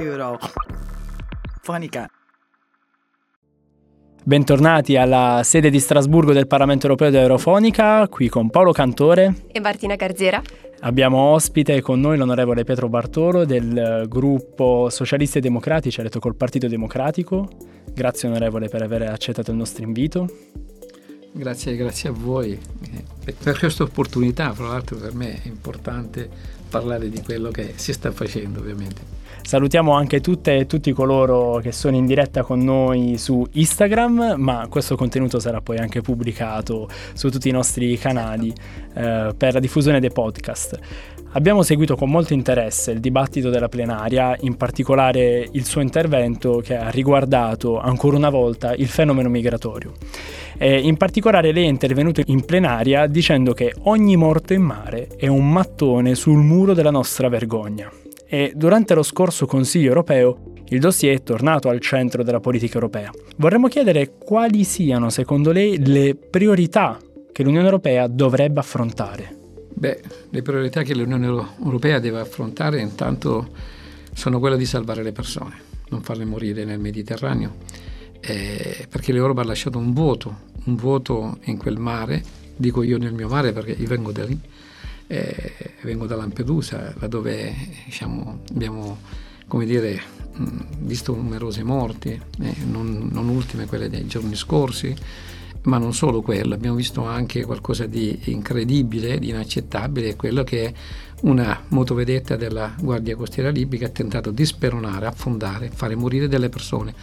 Eurofonica. Bentornati alla sede di Strasburgo del Parlamento Europeo di Eurofonica, qui con Paolo Cantore e Martina Garzera. Abbiamo ospite con noi l'onorevole Pietro Bartolo del gruppo Socialisti e Democratici, eletto col Partito Democratico. Grazie onorevole per aver accettato il nostro invito. Grazie, grazie a voi eh, per questa opportunità, fra l'altro per me è importante parlare di quello che si sta facendo ovviamente. Salutiamo anche tutte e tutti coloro che sono in diretta con noi su Instagram, ma questo contenuto sarà poi anche pubblicato su tutti i nostri canali eh, per la diffusione dei podcast. Abbiamo seguito con molto interesse il dibattito della plenaria, in particolare il suo intervento che ha riguardato ancora una volta il fenomeno migratorio. E in particolare lei è intervenuto in plenaria dicendo che ogni morto in mare è un mattone sul muro della nostra vergogna. E durante lo scorso Consiglio europeo il dossier è tornato al centro della politica europea. Vorremmo chiedere quali siano, secondo lei, le priorità che l'Unione Europea dovrebbe affrontare. Beh, le priorità che l'Unione Europea deve affrontare intanto sono quelle di salvare le persone, non farle morire nel Mediterraneo, eh, perché l'Europa ha lasciato un vuoto, un vuoto in quel mare, dico io nel mio mare perché io vengo da lì, eh, vengo da Lampedusa, dove diciamo, abbiamo dire, visto numerose morti, eh, non, non ultime quelle dei giorni scorsi, ma non solo quello, abbiamo visto anche qualcosa di incredibile, di inaccettabile, quello che una motovedetta della Guardia Costiera Libica ha tentato di speronare, affondare, fare morire delle persone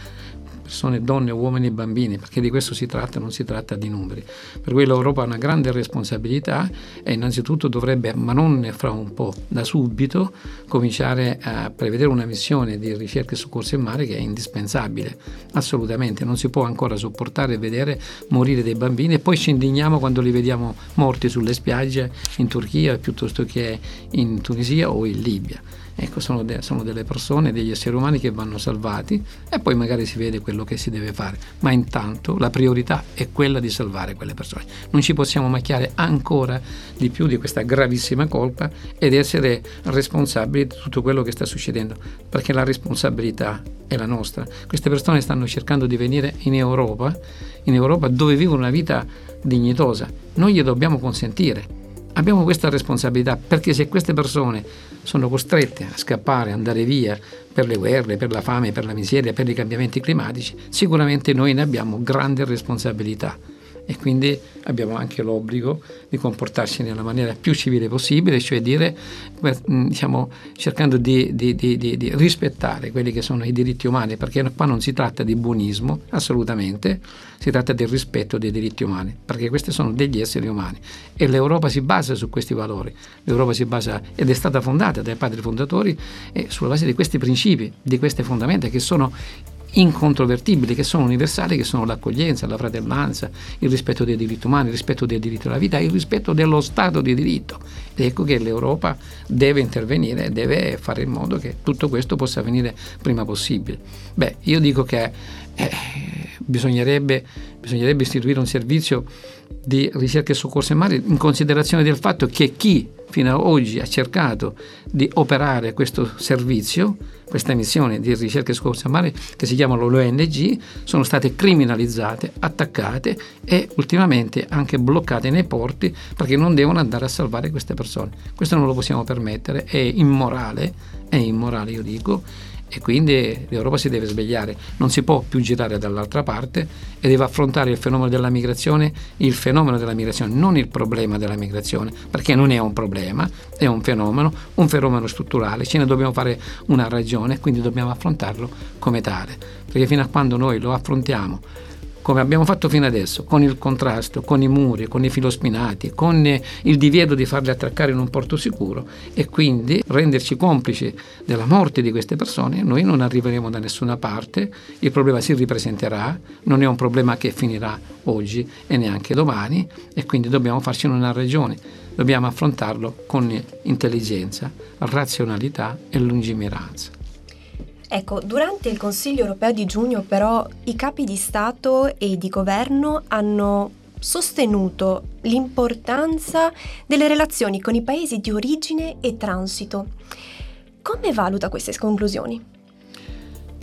persone, donne, uomini e bambini, perché di questo si tratta, non si tratta di numeri. Per cui l'Europa ha una grande responsabilità e innanzitutto dovrebbe, ma non fra un po', da subito, cominciare a prevedere una missione di ricerca e soccorso in mare che è indispensabile, assolutamente, non si può ancora sopportare e vedere morire dei bambini e poi ci indigniamo quando li vediamo morti sulle spiagge in Turchia piuttosto che in Tunisia o in Libia. Ecco, sono, de- sono, delle persone, degli esseri umani che vanno salvati e poi magari si vede quello che si deve fare. Ma intanto la priorità è quella di salvare quelle persone. Non ci possiamo macchiare ancora di più di questa gravissima colpa ed essere responsabili di tutto quello che sta succedendo, perché la responsabilità è la nostra. Queste persone stanno cercando di venire in Europa, in Europa dove vivono una vita dignitosa. Noi gli dobbiamo consentire abbiamo questa responsabilità perché se queste persone sono costrette a scappare, andare via per le guerre, per la fame, per la miseria, per i cambiamenti climatici, sicuramente noi ne abbiamo grande responsabilità e quindi abbiamo anche l'obbligo di comportarsi nella maniera più civile possibile, cioè dire, diciamo, cercando di, di, di, di, rispettare quelli che sono i diritti umani, perché qua non si tratta di buonismo, assolutamente, si tratta del rispetto dei diritti umani, perché questi sono degli esseri umani. E l'Europa si basa su questi valori, l'Europa si basa ed è stata fondata dai padri fondatori sulla base di questi principi, di queste fondamenta che sono incontrovertibili, che sono universali, che sono l'accoglienza, la fratellanza, il rispetto dei diritti umani, il rispetto del diritto alla vita, il rispetto dello Stato di diritto. Ed ecco che l'Europa deve intervenire deve fare in modo che tutto questo possa avvenire prima possibile. Beh, io dico che eh, bisognerebbe, bisognerebbe istituire un servizio di ricerca e soccorso in mare in considerazione del fatto che chi fino ad oggi ha cercato di operare questo servizio, questa missione di ricerca e soccorso in mare che si chiamano l'ONG, sono state criminalizzate, attaccate e ultimamente anche bloccate nei porti perché non devono andare a salvare queste persone. Questo non lo possiamo permettere, è immorale, è immorale io dico, e quindi l'Europa si deve svegliare, non si può più girare dall'altra parte e deve affrontare il fenomeno della migrazione, il fenomeno della migrazione, non il problema della migrazione, perché non è un problema, è un fenomeno, un fenomeno strutturale, ce ne dobbiamo fare una ragione, quindi dobbiamo affrontarlo come tale, perché fino a quando noi lo affrontiamo come abbiamo fatto fino adesso, con il contrasto, con i muri, con i filospinati, con il divieto di farli attraccare in un porto sicuro e quindi renderci complici della morte di queste persone, noi non arriveremo da nessuna parte, il problema si ripresenterà, non è un problema che finirà oggi e neanche domani e quindi dobbiamo farci una ragione, dobbiamo affrontarlo con intelligenza, razionalità e lungimiranza. Ecco, durante il Consiglio europeo di giugno però i capi di Stato e di governo hanno sostenuto l'importanza delle relazioni con i paesi di origine e transito. Come valuta queste conclusioni?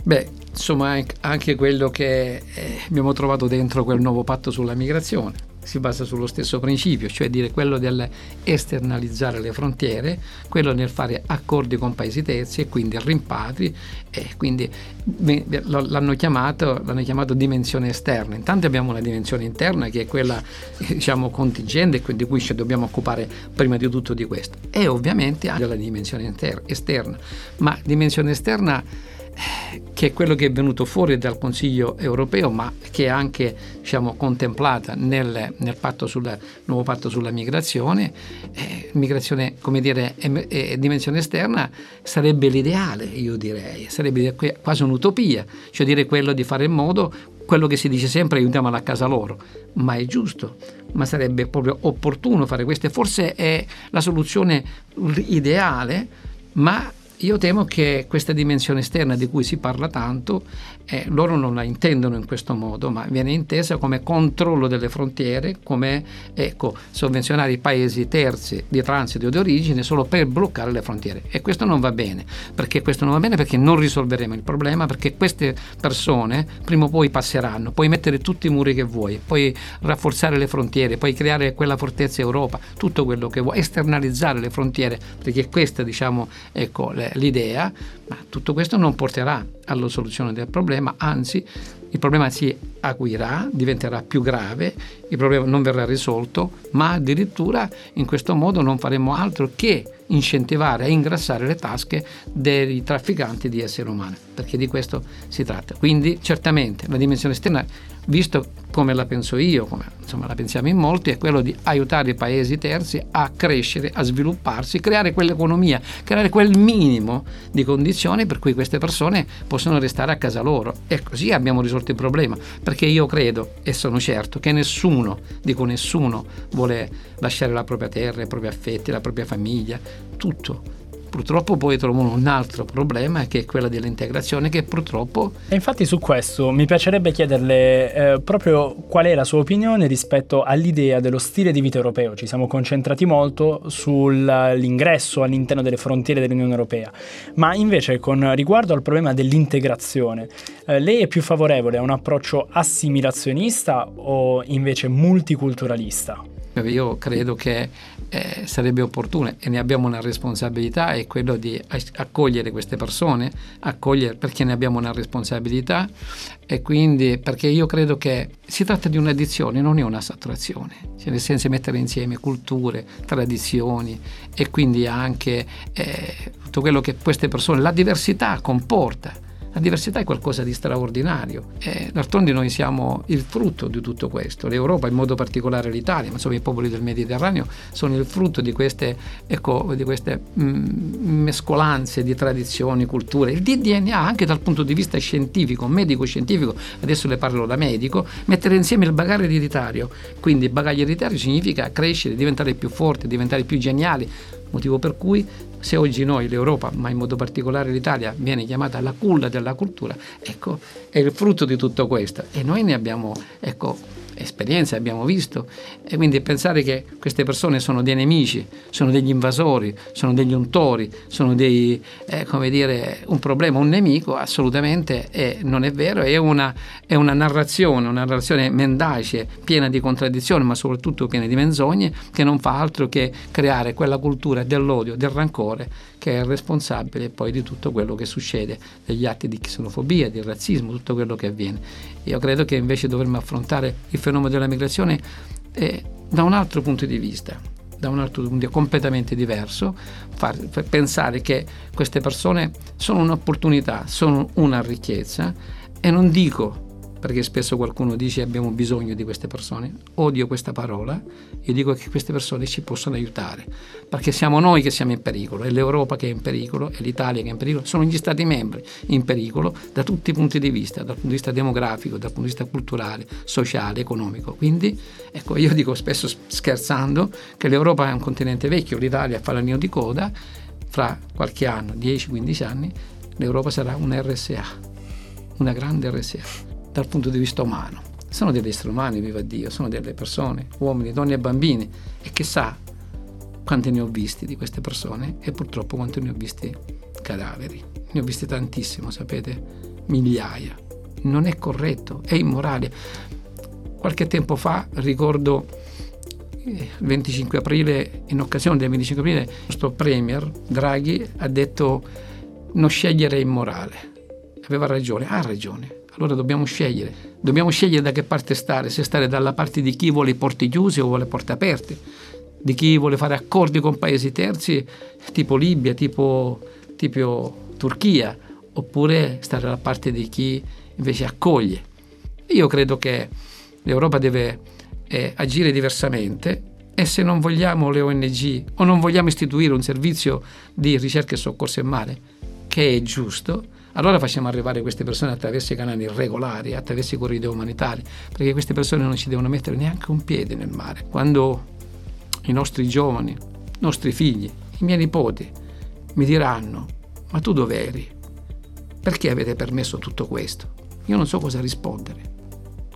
Beh, insomma, anche quello che eh, abbiamo trovato dentro quel nuovo patto sulla migrazione si basa sullo stesso principio, cioè dire quello dell'esternalizzare le frontiere, quello nel fare accordi con paesi terzi e quindi rimpatri e quindi l'hanno chiamato, l'hanno chiamato dimensione esterna. Intanto abbiamo una dimensione interna che è quella diciamo contingente e di cui ci dobbiamo occupare prima di tutto di questo e ovviamente anche la dimensione esterna, ma dimensione esterna che è quello che è venuto fuori dal Consiglio europeo, ma che è anche diciamo, contemplata nel, nel patto sulla, nuovo patto sulla migrazione. Eh, migrazione, come dire, e, e dimensione esterna sarebbe l'ideale, io direi, sarebbe quasi un'utopia, cioè dire quello di fare in modo quello che si dice sempre aiutiamola a casa loro, ma è giusto, ma sarebbe proprio opportuno fare questo. Forse è la soluzione ideale, ma io temo che questa dimensione esterna di cui si parla tanto, eh, loro non la intendono in questo modo, ma viene intesa come controllo delle frontiere, come ecco, sovvenzionare i paesi terzi di transito o di origine solo per bloccare le frontiere. E questo non va bene, perché questo non va bene? Perché non risolveremo il problema, perché queste persone prima o poi passeranno, puoi mettere tutti i muri che vuoi, puoi rafforzare le frontiere, puoi creare quella fortezza Europa, tutto quello che vuoi, esternalizzare le frontiere, perché questa diciamo, ecco, le, l'idea, ma tutto questo non porterà alla soluzione del problema, anzi il problema si acuirà, diventerà più grave, il problema non verrà risolto, ma addirittura in questo modo non faremo altro che incentivare e ingrassare le tasche dei trafficanti di esseri umani, perché di questo si tratta. Quindi certamente la dimensione esterna visto come la penso io, come insomma, la pensiamo in molti, è quello di aiutare i paesi terzi a crescere, a svilupparsi, creare quell'economia, creare quel minimo di condizioni per cui queste persone possono restare a casa loro. E così abbiamo risolto il problema, perché io credo e sono certo che nessuno, dico nessuno, vuole lasciare la propria terra, i propri affetti, la propria famiglia, tutto Purtroppo poi trovano un altro problema che è quello dell'integrazione che purtroppo... E infatti su questo mi piacerebbe chiederle eh, proprio qual è la sua opinione rispetto all'idea dello stile di vita europeo. Ci siamo concentrati molto sull'ingresso all'interno delle frontiere dell'Unione Europea, ma invece con riguardo al problema dell'integrazione, eh, lei è più favorevole a un approccio assimilazionista o invece multiculturalista? Io credo che eh, sarebbe opportuno e ne abbiamo una responsabilità, è quello di accogliere queste persone, accogliere perché ne abbiamo una responsabilità. E quindi perché io credo che si tratta di un'addizione, non è una saturazione, cioè nel senso mettere insieme culture, tradizioni e quindi anche eh, tutto quello che queste persone, la diversità comporta la diversità è qualcosa di straordinario e d'altronde noi siamo il frutto di tutto questo. L'Europa, in modo particolare l'Italia, ma insomma i popoli del Mediterraneo, sono il frutto di queste, ecco, di queste mm, mescolanze di tradizioni, culture, il DNA anche dal punto di vista scientifico, medico-scientifico, adesso le parlo da medico, mettere insieme il bagaglio ereditario. Quindi il bagaglio ereditario significa crescere, diventare più forti, diventare più geniali, motivo per cui se oggi noi, l'Europa, ma in modo particolare l'Italia, viene chiamata la culla della cultura, ecco, è il frutto di tutto questo. E noi ne abbiamo, ecco, esperienze, abbiamo visto, e quindi pensare che queste persone sono dei nemici, sono degli invasori, sono degli untori, sono dei, eh, come dire, un problema, un nemico, assolutamente è, non è vero, è una, è una narrazione, una narrazione mendace, piena di contraddizioni, ma soprattutto piena di menzogne, che non fa altro che creare quella cultura dell'odio, del rancore, che è responsabile poi di tutto quello che succede, degli atti di xenofobia, di razzismo, tutto quello che avviene. Io credo che invece dovremmo affrontare il fenomeno della migrazione eh, da un altro punto di vista, da un altro punto di vista completamente diverso, far, pensare che queste persone sono un'opportunità, sono una ricchezza e non dico perché spesso qualcuno dice abbiamo bisogno di queste persone, odio questa parola, io dico che queste persone ci possono aiutare, perché siamo noi che siamo in pericolo, è l'Europa che è in pericolo, è l'Italia che è in pericolo, sono gli Stati membri in pericolo da tutti i punti di vista, dal punto di vista demografico, dal punto di vista culturale, sociale, economico. Quindi ecco, io dico spesso scherzando che l'Europa è un continente vecchio, l'Italia fa l'anino di coda, fra qualche anno, 10-15 anni, l'Europa sarà un RSA, una grande RSA dal punto di vista umano. Sono degli esseri umani, viva Dio, sono delle persone, uomini, donne e bambini. E chissà quanti ne ho visti di queste persone e purtroppo quanti ne ho visti cadaveri. Ne ho visti tantissimo, sapete? migliaia. Non è corretto, è immorale. Qualche tempo fa ricordo il 25 aprile, in occasione del 25 aprile, il nostro Premier Draghi ha detto non scegliere è immorale. Aveva ragione, ha ragione. Allora dobbiamo scegliere, dobbiamo scegliere da che parte stare, se stare dalla parte di chi vuole i porti chiusi o vuole le porte aperte, di chi vuole fare accordi con paesi terzi tipo Libia, tipo, tipo Turchia, oppure stare dalla parte di chi invece accoglie. Io credo che l'Europa deve eh, agire diversamente. E se non vogliamo le ONG o non vogliamo istituire un servizio di ricerca e soccorso in mare, che è giusto, allora facciamo arrivare queste persone attraverso i canali regolari, attraverso i corridoi umanitari, perché queste persone non ci devono mettere neanche un piede nel mare. Quando i nostri giovani, i nostri figli, i miei nipoti mi diranno, ma tu dove eri? Perché avete permesso tutto questo? Io non so cosa rispondere.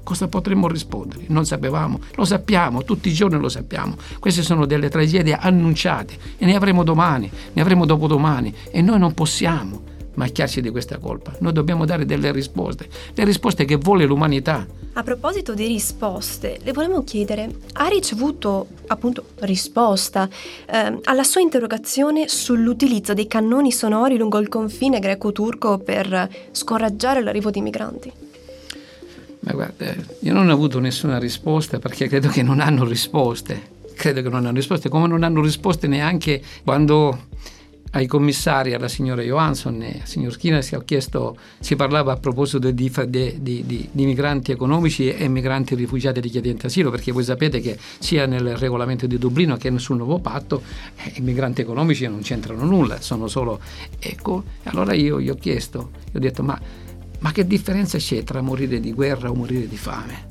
Cosa potremmo rispondere? Non sapevamo, lo sappiamo, tutti i giorni lo sappiamo. Queste sono delle tragedie annunciate e ne avremo domani, ne avremo dopodomani e noi non possiamo macchiarci di questa colpa. Noi dobbiamo dare delle risposte, le risposte che vuole l'umanità. A proposito di risposte, le volevamo chiedere, ha ricevuto appunto risposta eh, alla sua interrogazione sull'utilizzo dei cannoni sonori lungo il confine greco-turco per scoraggiare l'arrivo di migranti? Ma guarda, io non ho avuto nessuna risposta perché credo che non hanno risposte. Credo che non hanno risposte, come non hanno risposte neanche quando ai commissari, alla signora Johansson e al signor China si, chiesto, si parlava a proposito di, di, di, di, migranti economici e migranti rifugiati richiedenti asilo, perché voi sapete che sia nel regolamento di Dublino che sul nuovo patto eh, i migranti economici non c'entrano nulla, sono solo... Ecco, allora io gli ho chiesto, gli ho detto ma, ma che differenza c'è tra morire di guerra o morire di fame?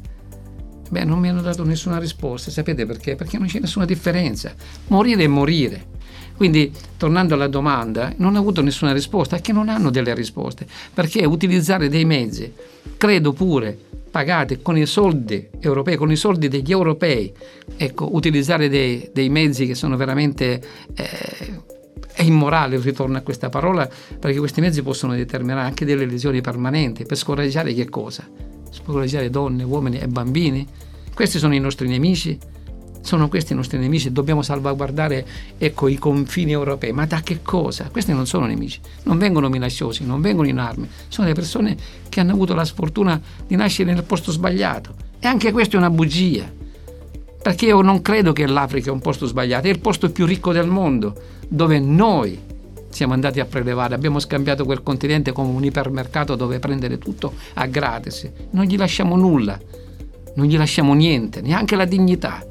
Beh, non mi hanno dato nessuna risposta, sapete perché? Perché non c'è nessuna differenza. Morire è morire. Quindi, tornando alla domanda, non ho avuto nessuna risposta, è che non hanno delle risposte, perché utilizzare dei mezzi, credo pure, pagati con i soldi europei, con i soldi degli europei, ecco, utilizzare dei, dei mezzi che sono veramente... Eh, è immorale, ritorno a questa parola, perché questi mezzi possono determinare anche delle lesioni permanenti, per scoraggiare che cosa? Scoraggiare donne, uomini e bambini? Questi sono i nostri nemici? Sono questi i nostri nemici, dobbiamo salvaguardare ecco, i confini europei. Ma da che cosa? Questi non sono nemici, non vengono minacciosi, non vengono in armi, sono le persone che hanno avuto la sfortuna di nascere nel posto sbagliato. E anche questa è una bugia, perché io non credo che l'Africa è un posto sbagliato, è il posto più ricco del mondo, dove noi siamo andati a prelevare, abbiamo scambiato quel continente come un ipermercato dove prendere tutto a gratis. Non gli lasciamo nulla, non gli lasciamo niente, neanche la dignità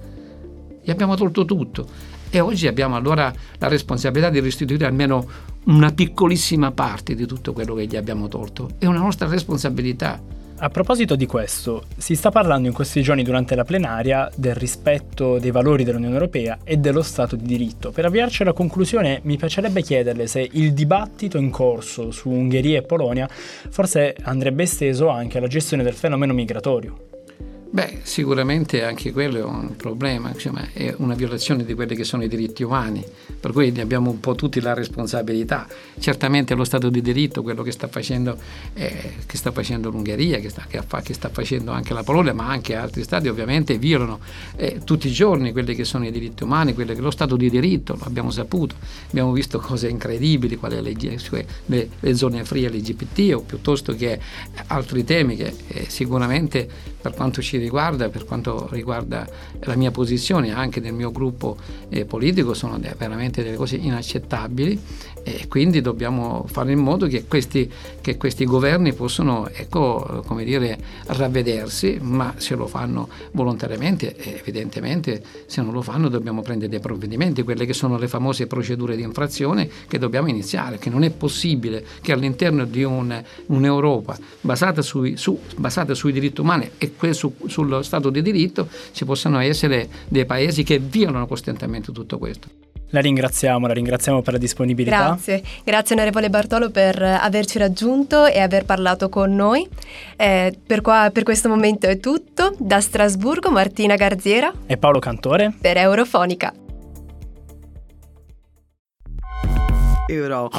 gli abbiamo tolto tutto. E oggi abbiamo allora la responsabilità di restituire almeno una piccolissima parte di tutto quello che gli abbiamo tolto. È una nostra responsabilità. A proposito di questo, si sta parlando in questi giorni durante la plenaria del rispetto dei valori dell'Unione Europea e dello Stato di diritto. Per avviarci alla conclusione, mi piacerebbe chiederle se il dibattito in corso su Ungheria e Polonia forse andrebbe esteso anche alla gestione del fenomeno migratorio. Beh, sicuramente anche quello è un problema, insomma, è una violazione di quelli che sono i diritti umani, per cui ne abbiamo un po' tutti la responsabilità. Certamente lo Stato di diritto, quello che sta facendo, eh, che sta facendo l'Ungheria, che sta, che, fa, che sta, facendo anche la Polonia, ma anche altri Stati, ovviamente violano eh, tutti i giorni quelli che sono i diritti umani, quelli che lo Stato di diritto, lo abbiamo saputo, abbiamo visto cose incredibili, quali le, cioè le, le zone free LGBT o piuttosto che altri temi che eh, sicuramente per quanto ci riguarda, per quanto riguarda la mia posizione anche del mio gruppo eh, politico, sono veramente delle cose inaccettabili e quindi dobbiamo fare in modo che questi, che questi governi possano ecco, dire, ravvedersi, ma se lo fanno volontariamente, evidentemente se non lo fanno dobbiamo prendere dei provvedimenti, quelle che sono le famose procedure di infrazione che dobbiamo iniziare, che non è possibile che all'interno di un, un'Europa basata sui, su, basata sui diritti umani e su, sullo Stato di diritto ci possano essere dei paesi che violano costantemente tutto questo. La ringraziamo, la ringraziamo per la disponibilità. Grazie, grazie onorevole Bartolo per averci raggiunto e aver parlato con noi. Eh, per, qua, per questo momento è tutto. Da Strasburgo Martina Garziera e Paolo Cantore per Eurofonica. Eurofonica.